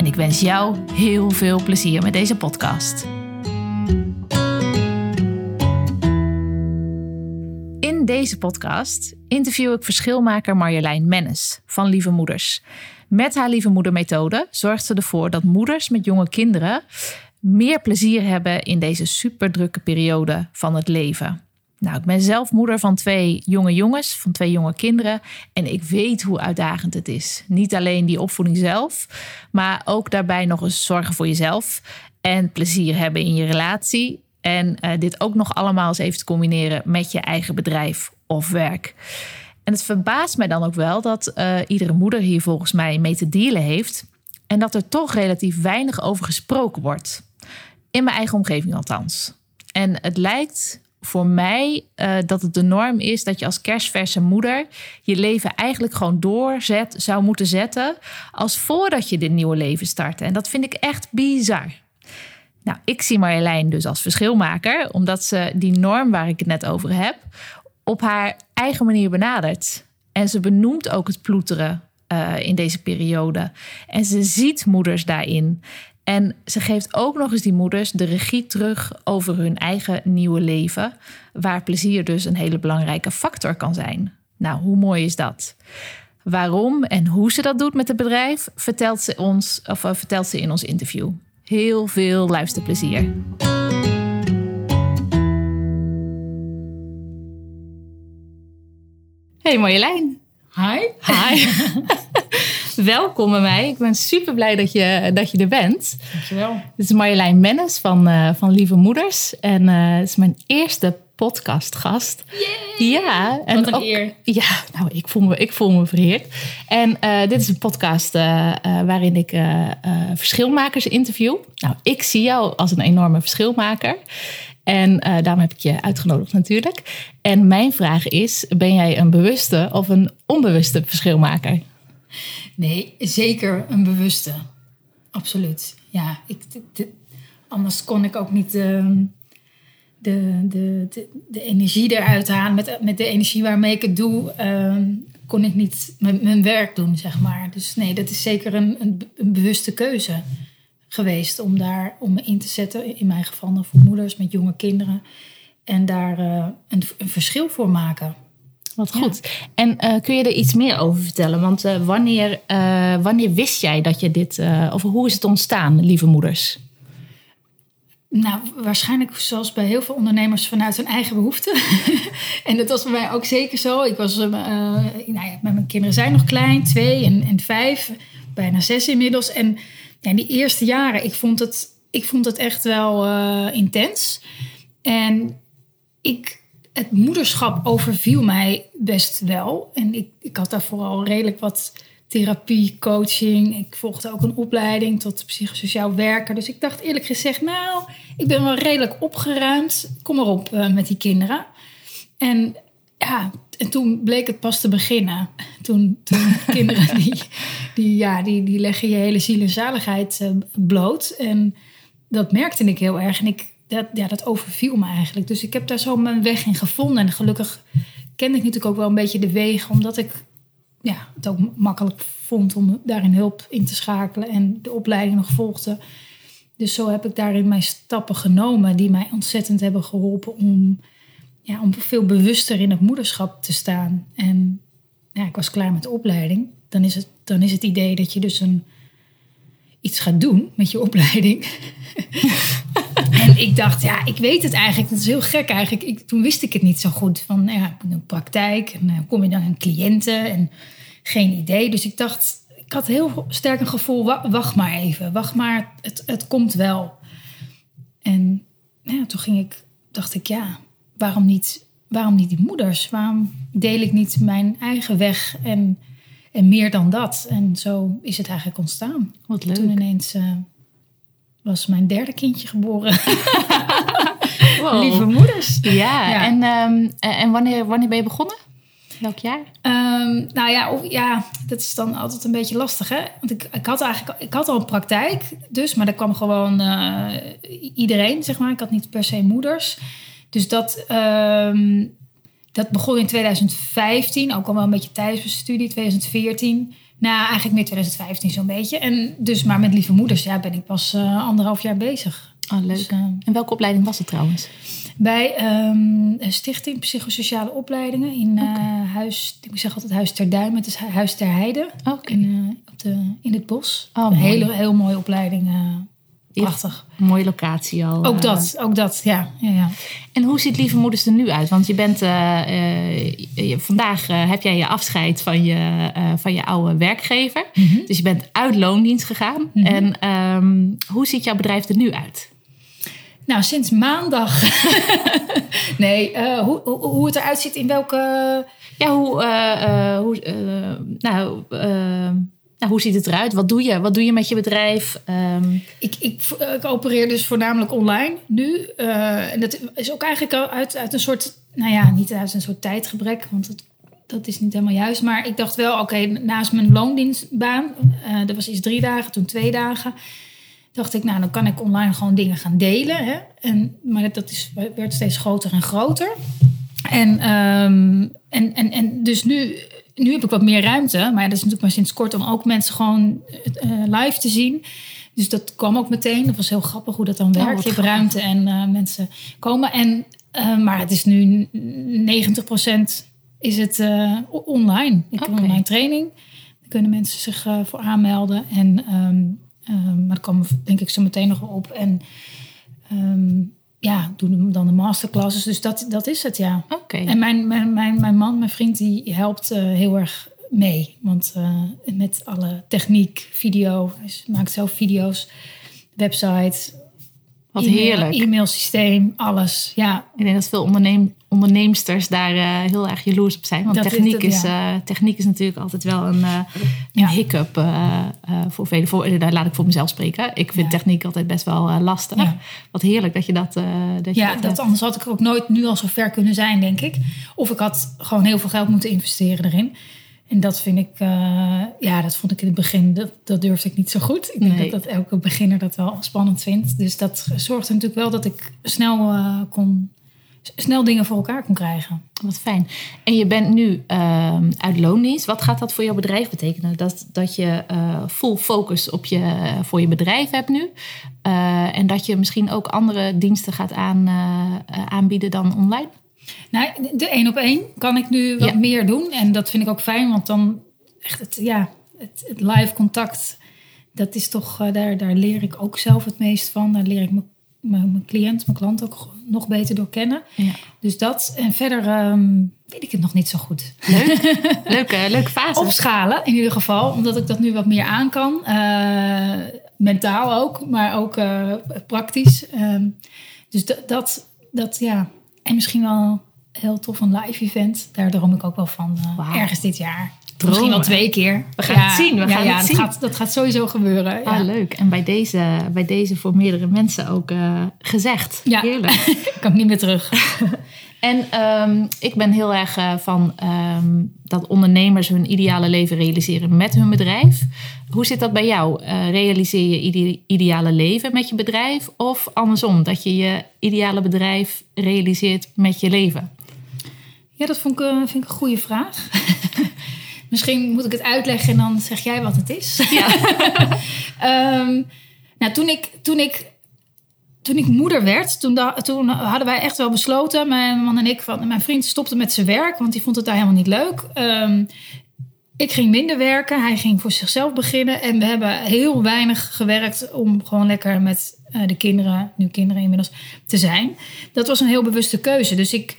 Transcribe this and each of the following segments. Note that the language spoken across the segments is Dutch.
en ik wens jou heel veel plezier met deze podcast. In deze podcast interview ik verschilmaker Marjolein Mennis van Lieve Moeders. Met haar Lieve Moeder methode zorgt ze ervoor dat moeders met jonge kinderen meer plezier hebben in deze superdrukke periode van het leven. Nou, ik ben zelf moeder van twee jonge jongens, van twee jonge kinderen. En ik weet hoe uitdagend het is. Niet alleen die opvoeding zelf, maar ook daarbij nog eens zorgen voor jezelf. En plezier hebben in je relatie. En uh, dit ook nog allemaal eens even te combineren met je eigen bedrijf of werk. En het verbaast mij dan ook wel dat uh, iedere moeder hier volgens mij mee te dealen heeft. En dat er toch relatief weinig over gesproken wordt. In mijn eigen omgeving althans. En het lijkt voor mij uh, dat het de norm is dat je als kerstverse moeder je leven eigenlijk gewoon doorzet zou moeten zetten als voordat je dit nieuwe leven start. En dat vind ik echt bizar. Nou, ik zie Marjolein dus als verschilmaker, omdat ze die norm waar ik het net over heb, op haar eigen manier benadert. En ze benoemt ook het ploeteren uh, in deze periode. En ze ziet moeders daarin. En ze geeft ook nog eens die moeders de regie terug over hun eigen nieuwe leven, waar plezier dus een hele belangrijke factor kan zijn. Nou, hoe mooi is dat? Waarom en hoe ze dat doet met het bedrijf, vertelt ze, ons, of, uh, vertelt ze in ons interview. Heel veel luisterplezier. Hey Marjolein. Hi. Hi. Welkom bij mij. Ik ben super blij dat je, dat je er bent. Dankjewel. Dit is Marjolein Mennis van, uh, van Lieve Moeders. En uh, het is mijn eerste podcastgast. Yay! Ja. En Wat een ook, eer. Ja, nou, ik voel me, ik voel me vereerd. En uh, dit is een podcast waarin ik verschilmakers interview. Nou, ik zie jou als een enorme verschilmaker. En daarom heb ik je uitgenodigd natuurlijk. En mijn vraag is, ben jij een bewuste of een onbewuste verschilmaker? Nee, zeker een bewuste. Absoluut. Ja, ik, de, anders kon ik ook niet de, de, de, de, de energie eruit halen. Met, met de energie waarmee ik het doe, um, kon ik niet mijn, werk doen, zeg maar. Dus nee, dat is zeker een, een, bewuste keuze geweest om daar om me in te zetten. In mijn geval dan voor moeders met jonge kinderen. En daar een, een verschil voor maken. Wat goed. Ja. En uh, kun je er iets meer over vertellen? Want uh, wanneer, uh, wanneer wist jij dat je dit, of hoe is het ontstaan, lieve moeders? Nou, waarschijnlijk zoals bij heel veel ondernemers vanuit hun eigen behoeften. en dat was bij mij ook zeker zo. Ik was, nou ja, mijn kinderen zijn nog klein, twee en, en vijf, bijna zes inmiddels. En ja, die eerste jaren, ik vond het, ik vond het echt wel intens. En ik het moederschap overviel mij best wel. En ik, ik had daar vooral redelijk wat therapie, coaching. Ik volgde ook een opleiding tot psychosociaal werker. Dus ik dacht eerlijk gezegd, nou, ik ben wel redelijk opgeruimd. Kom maar op uh, met die kinderen. En ja, en toen bleek het pas te beginnen. Toen, toen kinderen die, die, ja, die, die leggen je hele ziel en zaligheid uh, bloot. En dat merkte ik heel erg. En ik dat, ja, dat overviel me eigenlijk. Dus ik heb daar zo mijn weg in gevonden. En gelukkig kende ik natuurlijk ook wel een beetje de wegen, omdat ik ja, het ook makkelijk vond om daarin hulp in te schakelen en de opleiding nog volgde. Dus zo heb ik daarin mijn stappen genomen die mij ontzettend hebben geholpen om, ja, om veel bewuster in het moederschap te staan. En ja, ik was klaar met de opleiding. Dan is het, dan is het idee dat je dus een, iets gaat doen met je opleiding. en ik dacht, ja, ik weet het eigenlijk. Dat is heel gek eigenlijk. Ik, toen wist ik het niet zo goed. Van, ja, ik moet een praktijk. En dan kom je dan aan cliënten. En geen idee. Dus ik dacht, ik had heel sterk een gevoel. Wacht maar even. Wacht maar, het, het komt wel. En ja, toen ging ik, dacht ik, ja, waarom niet, waarom niet die moeders? Waarom deel ik niet mijn eigen weg? En en meer dan dat. En zo is het eigenlijk ontstaan. Wat leuk. Toen ineens eh, was mijn derde kindje geboren. Wow. Lieve moeders. Ja, Ja. en, ehm, en wanneer, wanneer ben je begonnen? Welk jaar? Ehm, nou ja, of- ja, dat is dan altijd een beetje lastig, hè? Want ik, ik had eigenlijk ik had al een praktijk, dus, maar daar kwam gewoon eh, iedereen, zeg maar. Ik had niet per se moeders. Dus dat, ehm, dat begon in 2015, ook al wel een beetje tijdens mijn studie, 2014. Nou, eigenlijk meer 2015 zo'n beetje. En dus, maar met lieve moeders, ja, ben ik pas eh, anderhalf jaar bezig. Oh, leuk. Dus, eh, En welke opleiding was het trouwens? bij ehm, een stichting Psychosociale Opleidingen in eh, Huis, ik zeg altijd Huis ter Duim, het is Hu- Huis ter Heide Oké. in, op de, in het bos. Oh, een hele, heel mooie opleiding. Ja. prachtig. Mooie locatie al. Ook eh. dat, ook dat, ja. ja, ja. En hoe ziet Lieve Moeders er nu uit? Want je bent je- vandaag heb jij je afscheid van je, van je oude werkgever. Dus je bent uit loondienst gegaan. En ehm, hoe ziet jouw bedrijf er nu uit? Nou, sinds maandag. nee, hoe, hoe, hoe het eruit ziet in welke... Ja, hoe, hoe, nou, nou, hoe ziet het eruit? Wat doe je? Wat doe je met je bedrijf? Ehm, Ik, ik, ik opereer dus voornamelijk online nu. Eh, en dat is ook eigenlijk uit, uit een soort, nou ja, niet uit een soort tijdgebrek, want dat, dat is niet helemaal juist. Maar ik dacht wel, oké, naast mijn loondienstbaan, eh dat was eerst drie dagen, toen twee dagen, dacht ik, nou, dan kan ik online gewoon dingen gaan delen. Hè? En, maar dat, dat is, werd steeds groter en groter. En, ehm, en, en, en dus nu, nu heb ik wat meer ruimte. Maar ja, dat is natuurlijk maar sinds kort om ook mensen gewoon eh, live te zien. Dus dat kwam ook meteen. Dat was heel grappig hoe dat dan Oh, werkt. wat je hebt ruimte en eh, mensen komen. En, eh, maar het is nu 90% is het eh, online. Ik heb Oké. een online training. Daar kunnen mensen zich eh, voor aanmelden. En, ehm, maar komen we denk ik zo meteen nog op. En ehm, ja, doen dan de masterclasses. Dus dat, dat is het, ja. Oké. En mijn, mijn, mijn, mijn man, mijn vriend, die helpt eh, heel erg mee. Want eh, met alle techniek, video, hij maakt zelf video's, website, Wat e-mail- heerlijk. e-mailsysteem, alles. Ja, Ik denk dat veel onderneem, onderneemsters daar eh, heel erg jaloers op zijn. Want Dat is techniek, is, eh, techniek is natuurlijk altijd wel een, een Ja. hiccup voor velen. Voor, daar laat ik voor mezelf spreken. Ik vind Ja. techniek altijd best wel lastig. Wat heerlijk dat je dat... dat je ja dat dat, hebt. anders had ik ook nooit nu al zo ver kunnen zijn, denk ik. Of ik had gewoon heel veel geld moeten investeren erin. En dat vind ik, eh, ja, dat vond ik in het begin, dat, dat durfde ik niet zo goed. Ik denk Nee. dat, dat elke beginner dat wel spannend vindt. Dus dat zorgde natuurlijk wel dat ik snel eh, kon, snel dingen voor elkaar kon krijgen. Wat fijn. En je bent nu ehm, uit loondienst. Wat gaat dat voor jouw bedrijf betekenen? Dat, dat je full focus op je, voor je bedrijf hebt nu. En dat je misschien ook andere diensten gaat aan, aanbieden dan online? Nou, de één op één kan ik nu wat Ja. meer doen. En dat vind ik ook fijn, want dan echt het, ja, het, het live contact, dat is toch, eh, daar, daar leer ik ook zelf het meest van. Daar leer ik mijn, cliënt, mijn klant ook nog beter door kennen. Ja. Dus dat. En verder ehm, weet ik het nog niet zo goed. Leuk. leuke, leuke fase. Opschalen in ieder geval, omdat ik dat nu wat meer aan kan. Eh, mentaal ook, maar ook eh, praktisch. Ehm, dus dat, dat, dat, ja. En misschien wel heel tof een live event. Daar droom ik ook wel van. eh. Ergens dit jaar. Dromen. Misschien wel twee keer. We gaan het zien, we gaan ja, het dat zien. Gaat, dat gaat sowieso gebeuren. Ja. Ah, leuk. En bij deze, bij deze voor meerdere mensen ook eh, gezegd. Ja. Heerlijk. kan ik niet meer terug. En ehm, ik ben heel erg eh, van ehm, dat ondernemers hun ideale leven realiseren met hun bedrijf. Hoe zit dat bij jou? Eh, realiseer je ide- ideale leven met je bedrijf? Of andersom, dat je je ideale bedrijf realiseert met je leven? Ja, dat vond ik, eh, vind ik een goede vraag. Misschien moet ik het uitleggen en dan zeg jij wat het is. Ja. Ehm, nou, toen ik, toen, ik, toen ik moeder werd, toen, hadden wij echt wel besloten, mijn man en ik, van, mijn vriend stopte met zijn werk, want die vond het daar helemaal niet leuk. Ehm, ik ging minder werken, hij ging voor zichzelf beginnen en we hebben heel weinig gewerkt om gewoon lekker met eh, de kinderen, nu kinderen inmiddels, te zijn. Dat was een heel bewuste keuze. Dus ik,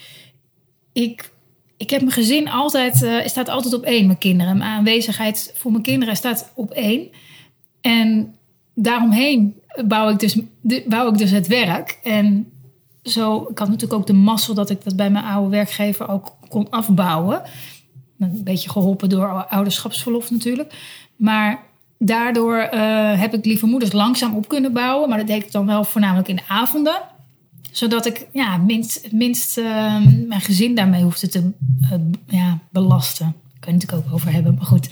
ik, ik heb mijn gezin altijd, eh staat altijd op één, mijn kinderen. Mijn aanwezigheid voor mijn kinderen staat op één. En daaromheen bouw ik dus, bouw ik dus het werk. En zo, ik had natuurlijk ook de mazzel dat ik dat bij mijn oude werkgever ook kon afbouwen. Een beetje geholpen door ouderschapsverlof natuurlijk. Maar daardoor eh, heb ik lieve moeders langzaam op kunnen bouwen. Maar dat deed ik dan wel voornamelijk in de avonden. Zodat ik ja, minst, minst uh, mijn gezin daarmee hoefde te uh, ja, belasten. Daar kan je het natuurlijk ook over hebben, maar goed.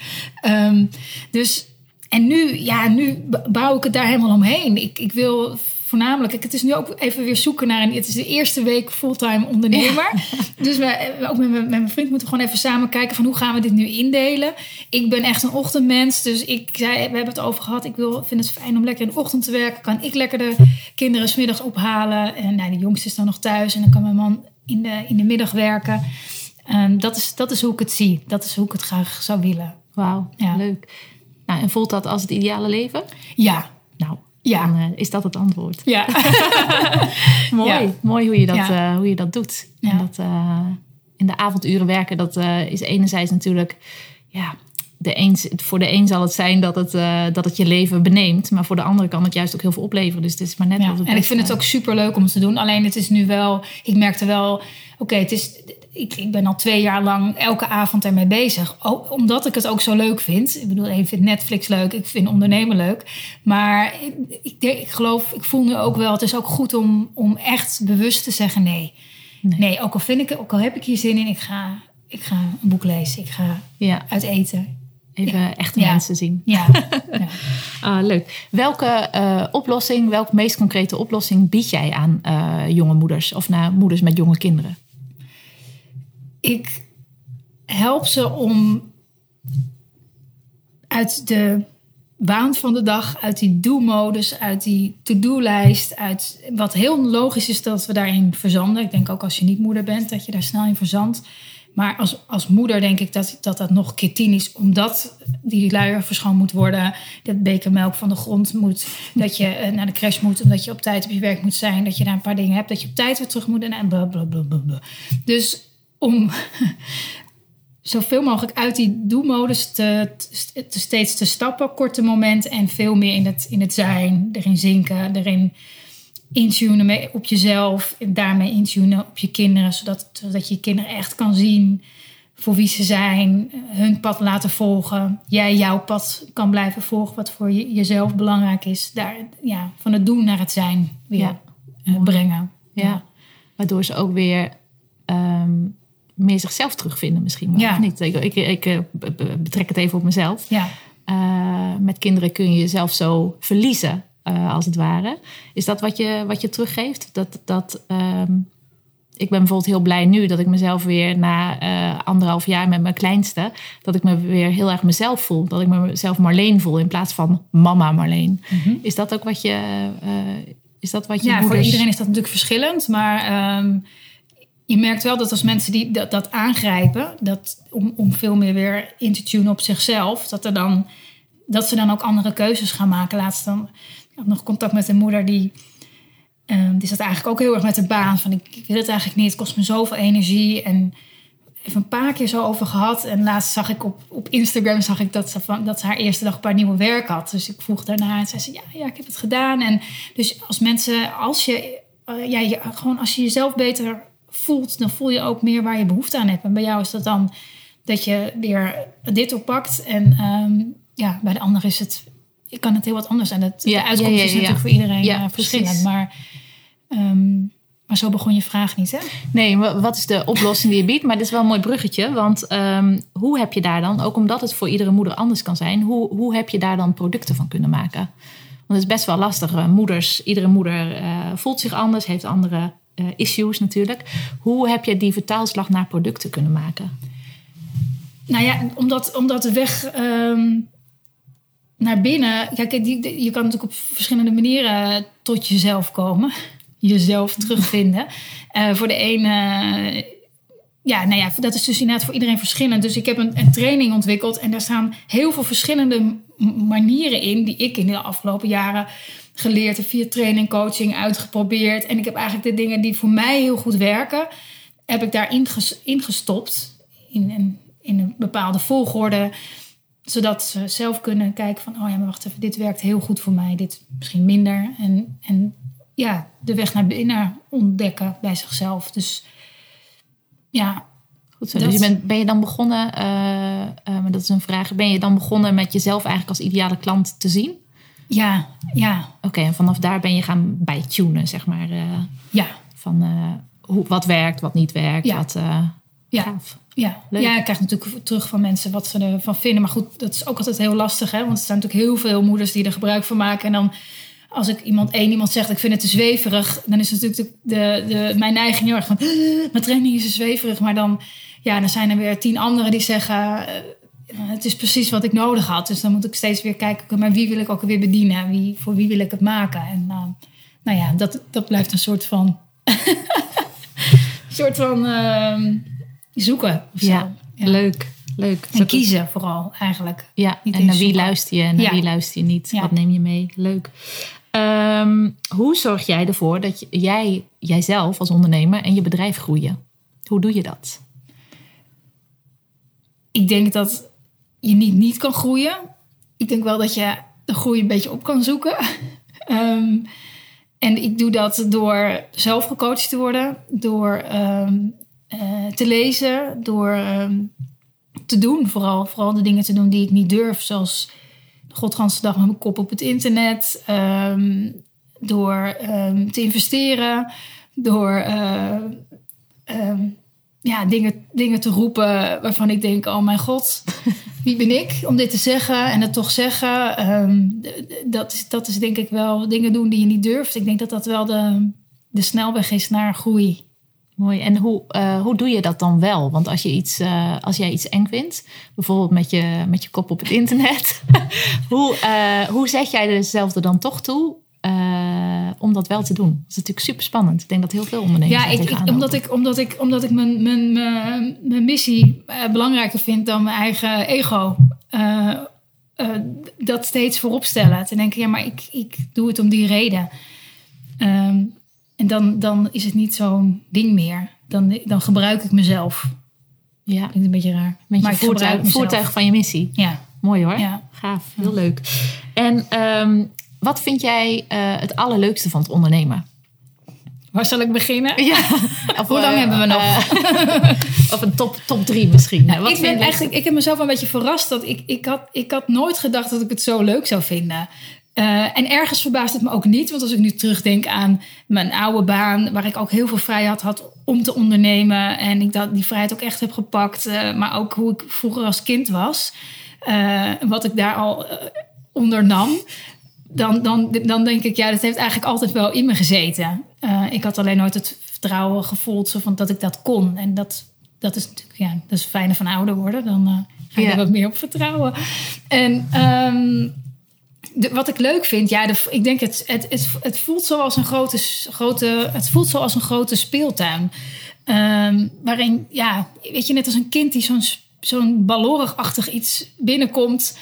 Um, dus, en nu, ja, nu bouw ik het daar helemaal omheen. Ik, ik wil voornamelijk, het is nu ook even weer zoeken naar een. Het is de eerste week fulltime ondernemer. Dus we, ook met, met mijn vriend moeten we gewoon even samen kijken van hoe gaan we dit nu indelen. Ik ben echt een ochtendmens, dus ik zei, we hebben het over gehad. Ik wil, vind het fijn om lekker in de ochtend te werken. Kan ik lekker de kinderen smiddags ophalen. En nou, de jongste is dan nog thuis en dan kan mijn man in de, in de middag werken. Um, dat, is, dat is hoe ik het zie. Dat is hoe ik het graag zou willen. Wauw, ja. leuk. Nou, en voelt dat als het ideale leven? Ja. Nou, ja. Dan uh, is dat het antwoord. Ja. mooi, Ja. mooi hoe je dat, Ja. eh, hoe je dat doet. En dat, eh, in de avonduren werken, dat eh, is enerzijds natuurlijk... Ja, de voor de een zal het zijn dat het, eh, dat het je leven beneemt. Maar voor de andere kan het juist ook heel veel opleveren. Dus het is maar net Ja, en ik vind het ook super leuk om te doen. Alleen het is nu wel, ik merkte wel, oké, het is, ik, ik ben al twee jaar lang elke avond ermee bezig. Omdat ik het ook zo leuk vind. Ik bedoel, ik vind Netflix leuk, ik vind ondernemen leuk. Maar ik, ik, ik geloof, ik voel nu ook wel, het is ook goed om, om echt bewust te zeggen nee. Nee. Nee, ook al vind ik, ook al heb ik hier zin in, ik ga, ik ga een boek lezen, ik ga Ja, uit eten. even echte Ja. mensen zien. Ja, ja. Ah, leuk. Welke eh, oplossing, welke meest concrete oplossing bied jij aan eh, jonge moeders of naar moeders met jonge kinderen? Ik help ze om uit de waan van de dag, uit die do-modus, uit die to-do-lijst, uit wat heel logisch is dat we daarin verzanden. Ik denk ook als je niet moeder bent, dat je daar snel in verzandt. Maar als, als moeder denk ik dat, dat dat nog keer tien is, omdat die luier verschoond moet worden, dat beker melk van de grond moet, dat je eh, naar de crash moet, omdat je op tijd op je werk moet zijn, dat je daar een paar dingen hebt, dat je op tijd weer terug moet en blablabla. Dus om zoveel mogelijk uit die do-modus te, te, te steeds te stappen, korte momenten en veel meer in het, in het zijn, erin zinken, erin intunen op jezelf en daarmee intunen op je kinderen, zodat, zodat je kinderen echt kan zien voor wie ze zijn, hun pad laten volgen, jij jouw pad kan blijven volgen, wat voor je, jezelf belangrijk is, daar ja, van het doen naar het zijn weer Ja. eh, brengen. Ja. Waardoor ze ook weer ehm, meer zichzelf terugvinden misschien wel. Ja. Of niet? Ik, ik, ik eh, be- be- betrek het even op mezelf. Ja. Eh, met kinderen kun je jezelf zo verliezen, eh, als het ware. Is dat wat je, wat je teruggeeft? Dat, dat, ehm, ik ben bijvoorbeeld heel blij nu dat ik mezelf weer na anderhalf jaar met mijn kleinste... dat ik me weer heel erg mezelf voel. Dat ik mezelf Marleen voel in plaats van mama Marleen. Is dat ook wat je... is dat wat je Ja, voor iedereen is dat natuurlijk verschillend. Maar ehm, je merkt wel dat als mensen die dat, aangrijpen, dat om, om veel meer weer in te tunen op zichzelf, dat, er dan, dat ze dan ook andere keuzes gaan maken. Laatst dan ik had nog contact met een moeder die. ehm, die zat eigenlijk ook heel erg met de baan van ik, wil het eigenlijk niet, het kost me zoveel energie. En even een paar keer zo over gehad. En laatst zag ik op, op Instagram zag ik dat ze, van, dat haar eerste dag een paar nieuwe werk had. Dus ik vroeg daarna en zei ze, ja, ja, ik heb het gedaan. En dus als mensen, als je, eh, ja, gewoon als je jezelf beter voelt, dan voel je ook meer waar je behoefte aan hebt. En bij jou is dat dan dat je weer dit oppakt. En ehm, ja, bij de ander is het, kan het heel wat anders zijn. Ja, de uitkomst ja, ja, is natuurlijk voor iedereen eh, verschillend. Maar, ehm, maar zo begon je vraag niet, hè? Nee, maar wat is de oplossing die je biedt? Maar dit is wel een mooi bruggetje. Want ehm, hoe heb je daar dan, ook omdat het voor iedere moeder anders kan zijn, hoe, hoe heb je daar dan producten van kunnen maken? Want het is best wel lastig. Eh, Moeders, iedere moeder eh, voelt zich anders, heeft andere issues natuurlijk. Hoe heb je die vertaalslag naar producten kunnen maken? Nou ja, omdat, omdat de weg ehm, naar binnen. Kijk, die, die- je kan natuurlijk op verschillende manieren tot jezelf komen. Jezelf terugvinden. Eh, voor de ene. Ja, nou ja, dat is dus inderdaad voor iedereen verschillend. Dus ik heb een, een training ontwikkeld. En daar staan heel veel verschillende manieren in. Die ik in de afgelopen jaren geleerd heb. Via training, coaching, uitgeprobeerd. En ik heb eigenlijk de dingen die voor mij heel goed werken. Heb ik daarin ges- ingestopt. In een, in een bepaalde volgorde zodat ze zelf kunnen kijken van... oh ja, maar wacht even, dit werkt heel goed voor mij. Dit misschien minder. En, en ja, de weg naar binnen ontdekken bij zichzelf. Dus ja, Goed zo. Dat- Dus je bent, ben je dan begonnen, maar dat is een vraag, ben je dan begonnen met jezelf eigenlijk als ideale klant te zien? Ja, ja, Oké, en vanaf daar ben je gaan bijtunen, zeg maar. eh, ja, van hoe, wat werkt, wat niet werkt. Ja. Wat, ja. gaaf. Ja. Leuk. ja, ik krijg natuurlijk terug van mensen wat ze ervan vinden. Maar goed, dat is ook altijd heel lastig. Hè? Want er zijn natuurlijk heel veel moeders die er gebruik van maken. En dan als ik iemand, één iemand zegt, ik vind het te zweverig. Dan is natuurlijk de, de, de, mijn neiging heel erg van, "Eh, mijn training is te zweverig. Maar dan, ja, dan zijn er weer tien anderen die zeggen, eh, het is precies wat ik nodig had. Dus dan moet ik steeds weer kijken, maar wie wil ik ook weer bedienen? Wie, voor wie wil ik het maken? En eh, nou ja, dat, dat blijft een soort van, soort van ehm, zoeken. of zo. Ja, leuk. Leuk. En kiezen vooral eigenlijk. Ja, Niet en naar wie luister je en naar Ja. wie luister je niet? Ja. Wat neem je mee? Leuk. Ehm, hoe zorg jij ervoor dat jij, jijzelf als ondernemer en je bedrijf groeien? Hoe doe je dat? Ik denk dat je niet niet kan groeien. Ik denk wel dat je de groei een beetje op kan zoeken. Ehm, en ik doe dat door zelf gecoacht te worden, door ehm, eh, te lezen, door te doen. Vooral, vooral de dingen te doen die ik niet durf, zoals godganse dag met mijn kop op het internet. ehm, door ehm, te investeren, door eh, ehm, ja, dingen, dingen te roepen waarvan ik denk: oh mijn god, wie ben ik om dit te zeggen en het toch zeggen? Dat, is, dat is denk ik wel dingen doen die je niet durft. Ik denk dat dat wel de, de snelweg is naar groei. Mooi. En hoe, eh, hoe doe je dat dan wel? Want als, je iets, eh, als jij iets eng vindt, bijvoorbeeld met je, met je kop op het internet, hoe, eh, hoe zet jij jezelf er dan toch toe om dat wel te doen? Dat is natuurlijk super spannend. Ik denk dat heel veel ondernemers Ja, ik, ik, omdat, ik, omdat ik, omdat ik mijn, mijn, mijn, mijn missie belangrijker vind dan mijn eigen ego. dat steeds voorop stellen. Te denken, ja, maar ik, ik doe het om die reden. Ehm, en dan, dan is het niet zo'n ding meer. Dan, dan gebruik ik mezelf. Ja, Klinkt een beetje raar. met maar ik voertuig, van je missie. Ja, Mooi hoor. ja. Gaaf, heel leuk. En ehm, wat vind jij eh, het allerleukste van het ondernemen? Waar zal ik beginnen? Ja. Of, Hoe lang eh, hebben we nog? eh, of een top, top drie misschien. wat ik, vind je ben eigenlijk, ik heb mezelf een beetje verrast. Dat ik, ik, had, ik had nooit gedacht dat ik het zo leuk zou vinden. Eh, en ergens verbaast het me ook niet. Want als ik nu terugdenk aan mijn oude baan... waar ik ook heel veel vrijheid had om te ondernemen... en ik dat, die vrijheid ook echt heb gepakt... eh, maar ook hoe ik vroeger als kind was... eh, wat ik daar al ondernam... Dan, dan, dan denk ik, ja, dat heeft eigenlijk altijd wel in me gezeten. Ik had alleen nooit het vertrouwen gevoeld zo van dat ik dat kon. En dat, dat is natuurlijk, ja, dat is het fijne van ouder worden. Dan ga je Ja. er wat meer op vertrouwen. En ehm, de- wat ik leuk vind, ja, de, ik denk het, het, het, het voelt zoals een grote, grote, het voelt zoals een grote speeltuin. Ehm, waarin, ja, weet je, net als een kind die zo'n zo'n balorigachtig iets binnenkomt.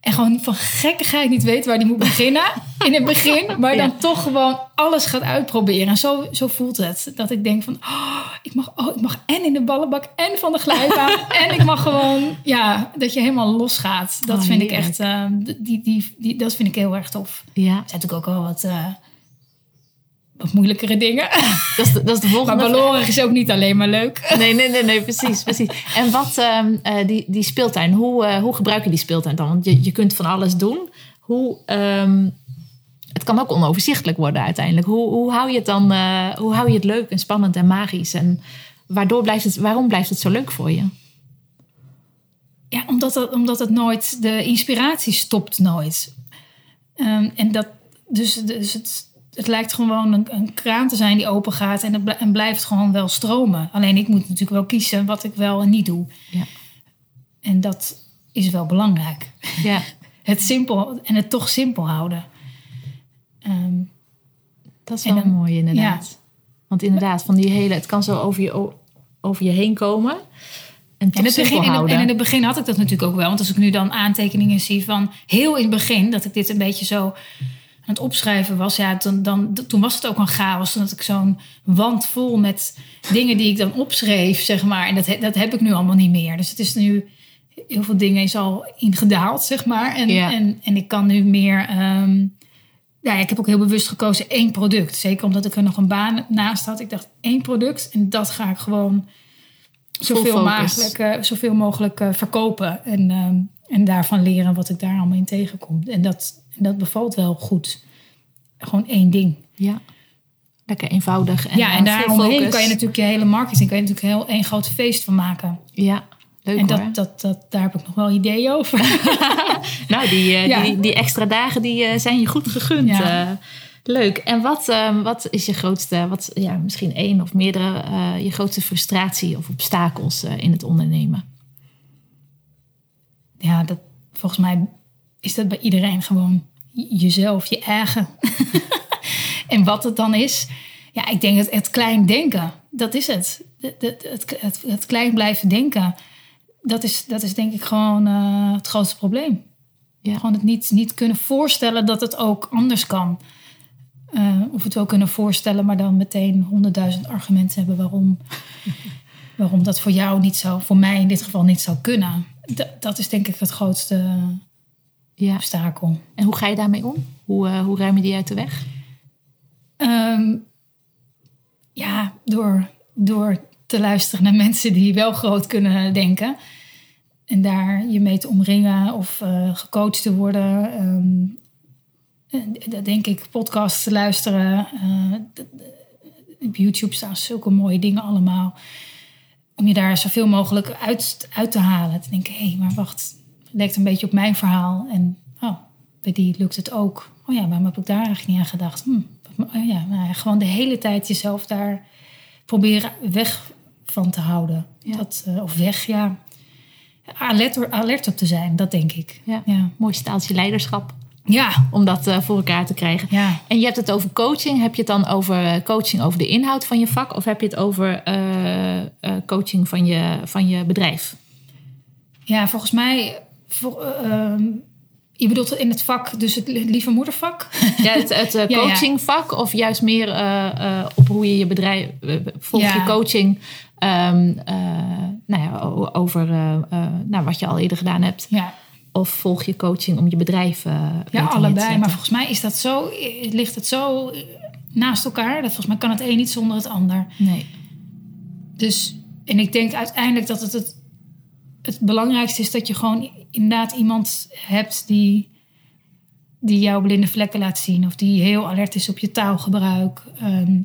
En gewoon van gekkigheid niet weet waar die moet beginnen in het begin. Maar dan Ja. toch gewoon alles gaat uitproberen. En zo, zo voelt het. Dat ik denk van, oh, ik mag, oh, ik mag en in de ballenbak en van de glijbaan. en ik mag gewoon, ja, dat je helemaal losgaat. Dat Oh, vind ik echt, eh, die, die, die, dat vind ik heel erg tof. Er Ja, zijn natuurlijk ook wel wat, eh, wat moeilijkere dingen. dat is de, dat is de Maar volgende vraag. balorig is ook niet alleen maar leuk. Nee, nee, nee, nee, precies, precies. En wat, ehm, eh, die, die speeltuin, hoe, eh, hoe gebruik je die speeltuin dan? Want je, je kunt van alles doen. Hoe, ehm, het kan ook onoverzichtelijk worden uiteindelijk. Hoe, hoe, hou je het dan, eh, hoe hou je het leuk en spannend en magisch? En waardoor blijft het, waarom blijft het zo leuk voor je? Ja, omdat het, omdat het nooit, de inspiratie stopt nooit. Ehm, en dat, dus, dus het, het lijkt gewoon een, een kraan te zijn die open gaat en, het en blijft gewoon wel stromen. Alleen ik moet natuurlijk wel kiezen wat ik wel en niet doe. Ja. En dat is wel belangrijk. Ja, Het simpel en het toch simpel houden. Ehm, dat is wel dan- mooi inderdaad. Want inderdaad, van die hele, het kan zo over je, over je heen komen. En het begin, in het, en in het begin had ik dat natuurlijk ook wel. Want als ik nu dan aantekeningen zie van heel in het begin... dat ik dit een beetje zo aan het opschrijven was... Ja, dan, dan, toen was het ook een chaos. Had ik zo'n wand vol met dingen die ik dan opschreef, zeg maar. En dat, dat heb ik nu allemaal niet meer. Dus het is nu... Heel veel dingen is al ingedaald, zeg maar. En, Ja. en, en ik kan nu meer... ehm, ja, ik heb ook heel bewust gekozen één product. Zeker omdat ik er nog een baan naast had. Ik dacht één product en dat ga ik gewoon zoveel, mogelijk, eh, zoveel mogelijk eh, verkopen. En, ehm, en daarvan leren wat ik daar allemaal in tegenkom. En dat, en dat bevalt wel goed. Gewoon één ding. Ja. Lekker eenvoudig. En, ja, eh, en vol daaromheen kan je natuurlijk je hele marketing... kan je natuurlijk heel één groot feest van maken. Ja, leuk en hoor. dat, dat, dat, daar heb ik nog wel ideeën over. Nou, die, eh, Ja. die, die extra dagen die, eh, zijn je goed gegund. Ja. Eh, leuk. En wat, ehm, wat is je grootste, wat, ja, misschien één of meerdere, eh, je grootste frustratie of obstakels eh, in het ondernemen? Ja, dat, volgens mij is dat bij iedereen gewoon jezelf, je eigen. en wat het dan is, ja, ik denk het, het klein denken, dat is het. Het, het, het, het, het klein blijven denken, dat is, dat is denk ik gewoon eh, het grootste probleem. Ja. Gewoon het niet, niet kunnen voorstellen dat het ook anders kan. Eh, of het wel kunnen voorstellen, maar dan meteen honderdduizend argumenten hebben waarom, waarom dat voor jou niet zou, voor mij in dit geval niet zou kunnen. Dat, is denk ik het grootste Ja. obstakel. En hoe ga je daarmee om? Hoe, eh, hoe ruim je die uit de weg? Ehm, ja, door, door te luisteren naar mensen die wel groot kunnen denken. En daar je mee te omringen of eh, gecoacht te worden. Ehm, en dat denk ik, podcasts te luisteren. eh, op YouTube staan zulke mooie dingen allemaal. Om je daar zoveel mogelijk uit, uit te halen. Te denken, hé, hey, maar wacht. Het lijkt een beetje op mijn verhaal. En oh, bij die lukt het ook. Oh ja, waarom heb ik daar eigenlijk niet aan gedacht? Hm, oh ja, nou ja, gewoon de hele tijd jezelf daar proberen weg van te houden. Ja. Dat, eh, of weg, ja. Alert, alert op te zijn, dat denk ik. Ja. Ja, Mooi staaltje leiderschap ja. om dat eh, voor elkaar te krijgen. ja. En je hebt het over coaching. Heb je het dan over eh, coaching over de inhoud van je vak? Of heb je het over eh, coaching van je, van je bedrijf? Ja, volgens mij. Voor, ehm, je bedoelt in het vak, dus het lieve moedervak? Ja, het, het coachingvak of juist meer op hoe je je bedrijf... volg Ja. je coaching eh, nou ja, over nou, wat je al eerder gedaan hebt? Ja, Of volg je coaching om je bedrijf beter ja allebei. Maar volgens mij is dat zo, ligt het zo eh, naast elkaar. Dat volgens mij kan het een niet zonder het ander. Nee. Dus, en ik denk uiteindelijk dat het, het het belangrijkste is dat je gewoon inderdaad iemand hebt die, die jouw blinde vlekken laat zien. Of die heel alert is op je taalgebruik. ehm,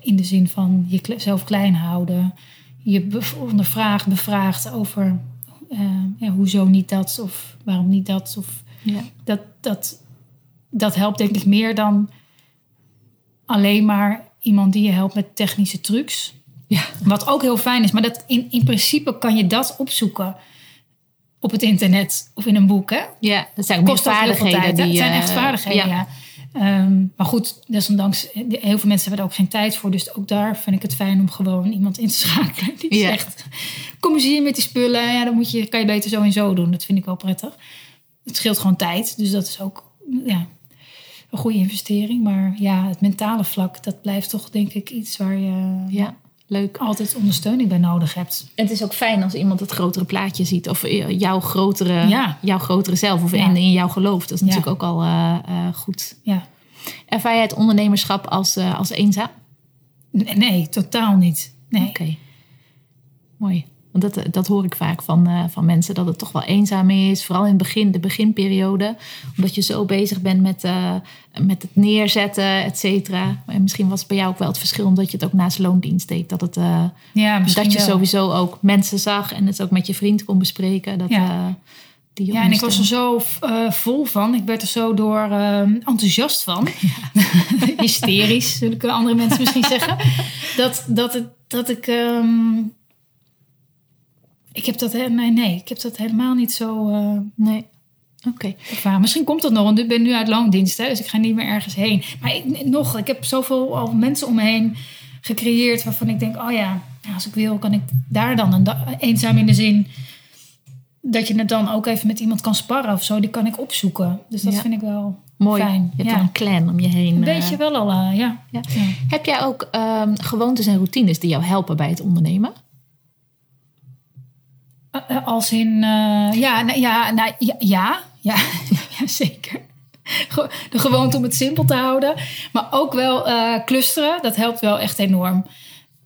in de zin van jezelf klein houden. Je ondervraagt, bevraagt over ja, hoezo niet dat of waarom niet dat. Of Ja. dat, dat, dat helpt denk ik meer dan alleen maar iemand die je helpt met technische trucs. Ja. Wat ook heel fijn is, maar dat in, in principe kan je dat opzoeken op het internet of in een boek. Hè? ja, dat zijn ook meer Kost vaardigheden. tijd. hè? die, Het zijn eh, echt vaardigheden, ja. Ehm, maar goed, desondanks, eh, heel veel mensen hebben er ook geen tijd voor. Dus ook daar vind ik het fijn om gewoon iemand in te schakelen. Die zegt, kom eens hier met die spullen. Ja, dan moet je, kan je beter zo en zo doen. Dat vind ik wel prettig. Het scheelt gewoon tijd. Dus dat is ook ja, een goede investering. Maar ja, het mentale vlak, dat blijft toch denk ik iets waar je Ja, leuk. altijd ondersteuning bij nodig hebt. En het is ook fijn als iemand het grotere plaatje ziet. Of eh, jouw grotere, Ja. jouw grotere zelf. Of Ja. in, in jouw geloof. Dat is Ja. natuurlijk ook al eh, eh, goed. Ja. Ervaar jij het ondernemerschap als, als eenzaam? Nee, nee, totaal niet. Nee. Oké. Mooi. Want dat, dat hoor ik vaak van, eh, van mensen. Dat het toch wel eenzaam is. Vooral in het begin, de beginperiode. Omdat je zo bezig bent met, eh, met het neerzetten, et cetera. En misschien was het bij jou ook wel het verschil. Omdat je het ook naast loondienst deed. Dat, het, eh, Ja, dat je wel. sowieso ook mensen zag. En het ook met je vriend kon bespreken. Dat, Ja. eh, die Ja, en ik was er zo eh, vol van. Ik werd er zo door eh, enthousiast van. Hysterisch, zullen andere mensen misschien zeggen. Dat, dat, het, dat ik... ehm, ik heb dat... Nee, nee, ik heb dat helemaal niet zo eh Nee. Oké. Misschien komt dat nog, want ik ben nu uit loondienst. Hè, dus ik ga niet meer ergens heen. Maar ik, nog, ik heb zoveel al mensen om me heen gecreëerd... waarvan ik denk, oh ja, als ik wil kan ik daar dan... Een eenzaam in de zin dat je het dan ook even met iemand kan sparren of zo. Die kan ik opzoeken. Dus dat Ja. vind ik wel Mooi. fijn. Je hebt ja. dan een clan om je heen. Een eh. beetje wel al, eh, ja. ja. Ja. Heb jij ook ehm, gewoontes en routines die jou helpen bij het ondernemen? Eh, Als in, eh, ja, nou, ja, nou, ja, ja, ja, ja, zeker. De gewoonte om het simpel te houden. Maar ook wel eh, clusteren, dat helpt wel echt enorm.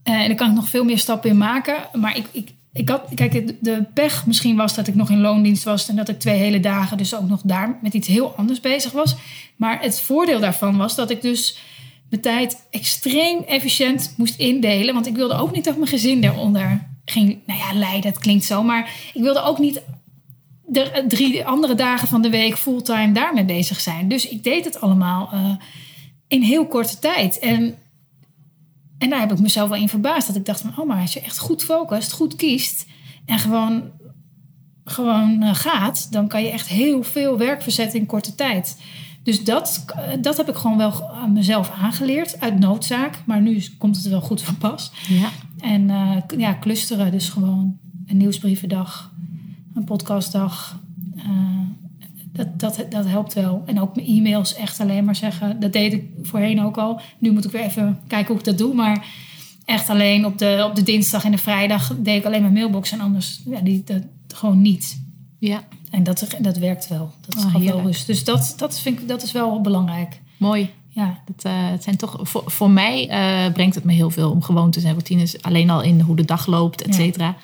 En daar kan ik nog veel meer stappen in maken. Maar ik, ik, ik had, kijk, de- pech misschien was dat ik nog in loondienst was en dat ik twee hele dagen dus ook nog daar met iets heel anders bezig was. Maar het voordeel daarvan was dat ik dus mijn tijd extreem efficiënt moest indelen. Want ik wilde ook niet dat mijn gezin daaronder ging, nou ja, lijden. Het klinkt zo, maar ik wilde ook niet de drie andere dagen van de week fulltime daarmee bezig zijn. Dus ik deed het allemaal eh, in heel korte tijd. En, en daar heb ik mezelf wel in verbaasd. Dat ik dacht van, oh maar als je echt goed focust, goed kiest... en gewoon, gewoon eh, gaat... dan kan je echt heel veel werk verzetten in korte tijd. Dus dat, eh, dat heb ik gewoon wel mezelf aangeleerd. Uit noodzaak. Maar nu komt het wel goed van pas. Ja. En eh, ja, clusteren. Dus gewoon een nieuwsbrievendag, een podcastdag. Eh, dat, dat, dat helpt wel. En ook mijn e-mails echt alleen maar zeggen. Dat deed ik voorheen ook al. Nu moet ik weer even kijken hoe ik dat doe. Maar echt alleen op de, op de dinsdag en de vrijdag deed ik alleen mijn mailbox. En anders ja, die, dat, gewoon niet. ja, En dat, dat werkt wel. Dat is Oh, wel rust. Dus dat, dat, vind ik, dat is wel belangrijk. mooi. Ja, Dat, eh, het zijn toch, voor, voor mij eh, brengt het me heel veel om gewoontes en routines. Alleen al in hoe de dag loopt, et Ja. cetera.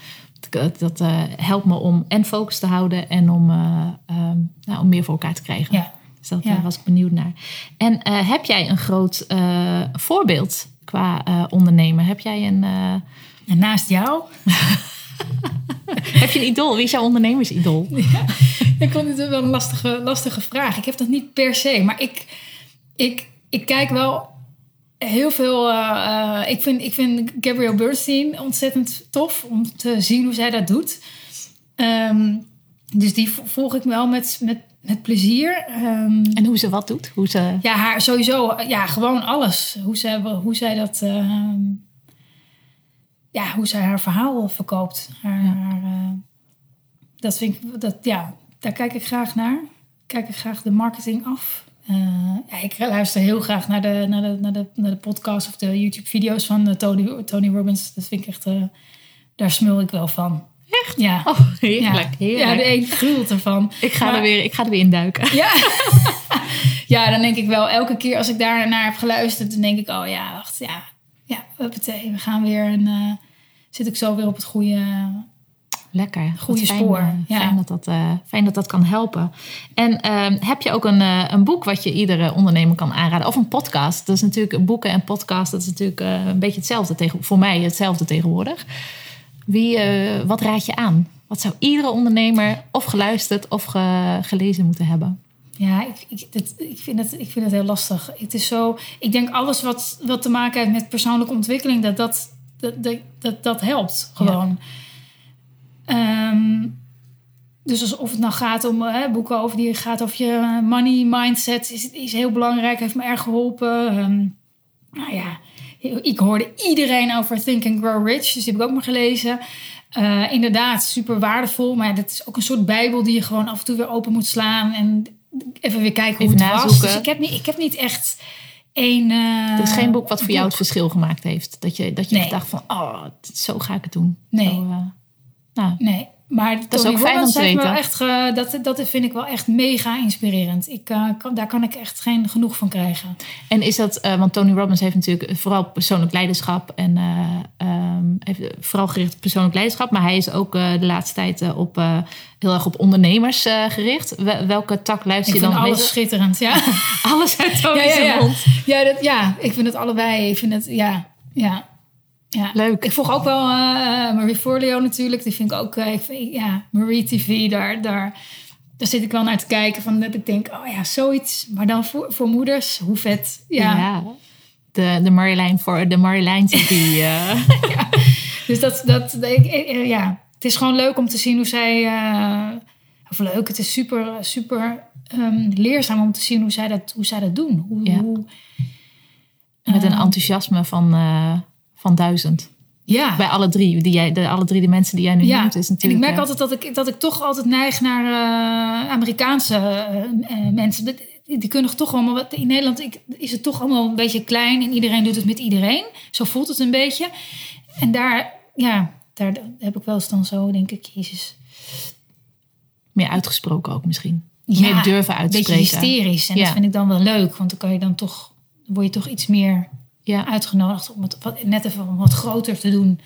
Dat, dat eh, helpt me om en focus te houden en om, eh, ehm, nou, om meer voor elkaar te krijgen. ja. Dus daar Ja. was ik benieuwd naar. En heb jij een groot voorbeeld qua ondernemer? Heb jij een, En naast jou heb je een idool? Wie is jouw ondernemersidool? Ik vond het wel een lastige, lastige vraag. Ik heb dat niet per se, maar ik, ik, ik kijk wel heel veel. eh, eh, ik, vind, ik vind Gabrielle Bernstein ontzettend tof om te zien hoe zij dat doet. Ehm, dus die vo- volg ik wel met, met, met plezier. Ehm, En hoe ze wat doet? Hoe ze, ja, haar sowieso, ja, gewoon alles. Hoe zij, hoe zij dat. ehm, ja, hoe zij haar verhaal verkoopt. Haar, haar, eh, dat vind ik, dat, ja, daar kijk ik graag naar. Kijk ik graag de marketing af. Eh, ja, ik luister heel graag naar de, naar de, naar de, naar de podcast of de YouTube-video's van eh, Tony, Tony Robbins. Dat vind ik echt, eh, daar smul ik wel van. Echt? Ja. Oh, heerlijk. ja. heerlijk. ja, de een gruwelt ervan. ik, ga Maar- er weer, ik ga er weer induiken. ja. ja, dan denk ik wel elke keer als ik daar naar heb geluisterd, dan denk ik, oh ja, wacht, ja, ja, huppatee, we gaan weer en zit ik zo weer op het goede. Lekker. Goeie Wat fijn, spoor, eh, ja. Fijn, dat dat, eh, fijn dat dat kan helpen. En ehm, heb je ook een, eh, een boek wat je iedere ondernemer kan aanraden? Of een podcast? Dat is natuurlijk boeken en podcast. Dat is natuurlijk een beetje hetzelfde tegen, voor mij hetzelfde tegenwoordig. Wie, wat raad je aan? Wat zou iedere ondernemer of geluisterd of ge- gelezen moeten hebben? Ja, ik, ik, dit- ik, vind het, ik vind het heel lastig. Het is zo, ik denk alles wat, wat te maken heeft met persoonlijke ontwikkeling, dat dat, dat, dat, dat, dat helpt gewoon. Ehm, dus als, of het nou gaat om eh, boeken over die gaat over je money mindset, is, is heel belangrijk, heeft me erg geholpen. Ehm, nou ja, ik hoorde iedereen over Think and Grow Rich, dus die heb ik ook maar gelezen. Eh, inderdaad, super waardevol, maar dat is ook een soort bijbel die je gewoon af en toe weer open moet slaan en even weer kijken hoe Even het was. nazoeken. Dus ik heb niet, ik heb niet echt één. eh, Het is geen boek wat voor jou het verschil gemaakt heeft. Dat je, dat je Nee. dacht van, oh, zo ga ik het doen. Nee. Zo, eh, nou, Nee, maar is Tony ook fijn om Robbins te weten. wel echt dat, dat vind ik wel echt mega inspirerend. Ik, eh, kan, daar kan ik echt geen genoeg van krijgen. En is dat, eh, want Tony Robbins heeft natuurlijk vooral persoonlijk leiderschap en eh, ehm, heeft vooral gericht op persoonlijk leiderschap, maar hij is ook de laatste tijd op, heel erg op ondernemers gericht. Wel- welke tak luister Ik je vind dan? alles Weet- schitterend, ja. alles uit Tony's ja, ja, ja. mond. Ja, dat, ja, ik vind het allebei. Ik vind het, ja, ja. Ja. Leuk. Ik volg ook wel eh, Marie Forleo natuurlijk. Die vind ik ook, eh, vind- ja, Marie TV, daar, daar, daar zit ik wel naar te kijken. Van dat ik denk, oh ja, zoiets. Maar dan voor, voor moeders, hoe vet. Ja. Ja. De, de Marjolein voor de Marjolein TV. eh. Dus dat, dat ik, ja, het is gewoon leuk om te zien hoe zij, eh, of leuk, het is super, super ehm, leerzaam om te zien hoe zij dat, hoe zij dat doen. Hoe, Ja. hoe- met een enthousiasme van, eh, van duizend. ja. Bij alle drie, die jij, de, alle drie de mensen die jij nu Ja, noemt. Is en ik natuurlijk, merk eh, altijd dat ik, dat ik toch altijd neig naar eh, Amerikaanse eh, mensen. Dat- Die kunnen toch allemaal, wat- in Nederland ik- is het toch allemaal een beetje klein en iedereen doet het met iedereen. Zo voelt het een beetje. En daar, ja, daar heb ik wel eens dan zo, denk ik, jezus. meer uitgesproken ook misschien. Ja, meer durven Een uitspreken. beetje hysterisch. En Ja. dat vind ik dan wel leuk, want dan kan je dan toch, word je toch iets meer Ja. uitgenodigd om het wat, net even wat groter te doen.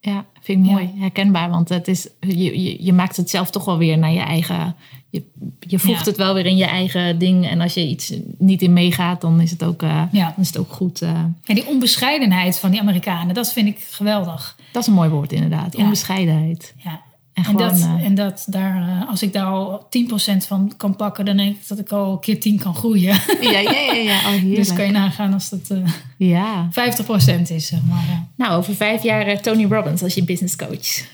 Ja, vind ik Ja. mooi. Herkenbaar, want het is, je, je, je maakt het zelf toch wel weer naar je eigen... Je, je voegt Ja. het wel weer in je eigen ding. En als je iets niet in meegaat, dan is het ook, eh, Ja. dan is het ook goed. eh. En die onbescheidenheid van die Amerikanen, dat vind ik geweldig. dat is een mooi woord inderdaad. Onbescheidenheid. Ja. En En, gewoon... dat, eh, en dat daar, eh, als ik daar al 10% van kan pakken, dan denk ik dat ik al een keer 10 kan groeien. ja, ja, ja, ja. Oh, heerlijk. dus kan je nagaan als dat eh Ja. 50% is, zeg maar. Ja. Nou, over vijf jaar Tony Robbins als je business coach.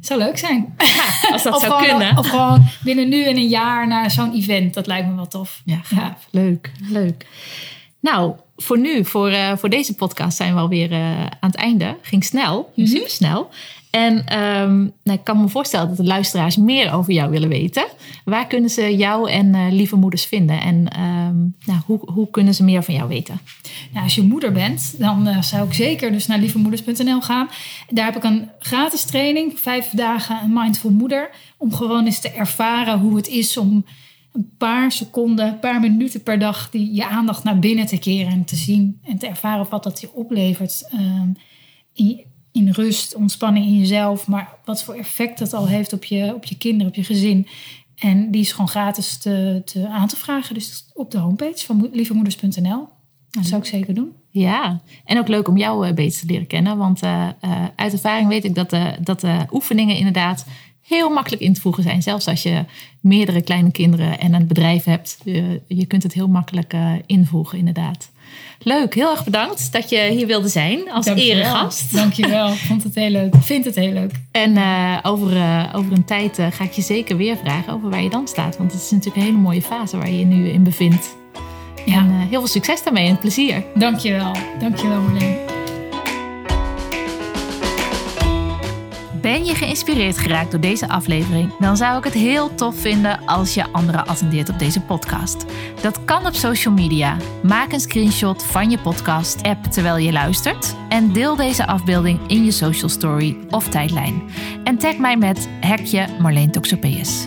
Zou leuk zijn. Als dat zou gewoon, kunnen. of gewoon binnen nu en een jaar naar zo'n event. Dat lijkt me wel tof. Ja, gaaf. Leuk, leuk. Nou, voor nu, voor, voor deze podcast zijn we alweer eh, aan het einde. Ging snel, ging Mhm. supersnel. En ehm, nou, ik kan me voorstellen dat de luisteraars meer over jou willen weten. Waar kunnen ze jou en eh, lieve moeders vinden? En ehm, nou, hoe, hoe kunnen ze meer van jou weten? Nou, als je moeder bent, dan eh, zou ik zeker dus naar lievemoeders.nl gaan. Daar heb ik een gratis training, vijf dagen een mindful moeder. Om gewoon eens te ervaren hoe het is om een paar seconden, een paar minuten per dag die je aandacht naar binnen te keren en te zien en te ervaren wat dat je oplevert. ehm, in rust, ontspanning in jezelf, maar wat voor effect dat al heeft op je, op je kinderen, op je gezin. En die is gewoon gratis te, te aan te vragen. Dus op de homepage van lievemoeders.nl. Dat zou ik zeker doen. Ja, en ook leuk om jou eh, beter te leren kennen. Want eh, eh, uit ervaring weet ik dat de, dat de oefeningen inderdaad heel makkelijk in te voegen zijn. Zelfs als je meerdere kleine kinderen en een bedrijf hebt. Je, je kunt het heel makkelijk invoegen, inderdaad. Leuk, heel erg bedankt dat je hier wilde zijn als Dankjewel. eregast. Dankjewel. Ik vond het heel leuk. Vind het heel leuk. En eh, over, eh, over een tijd eh, ga ik je zeker weer vragen over waar je dan staat. Want het is natuurlijk een hele mooie fase waar je je nu in bevindt. Ja. En heel veel succes daarmee en plezier. Dankjewel. Dankjewel Marleen. Ben je geïnspireerd geraakt door deze aflevering? Dan zou ik het heel tof vinden als je anderen attendeert op deze podcast. Dat kan op social media. Maak een screenshot van je podcast-app terwijl je luistert en deel deze afbeelding in je social story of tijdlijn. En tag mij met hekje Marleen Toxopeus.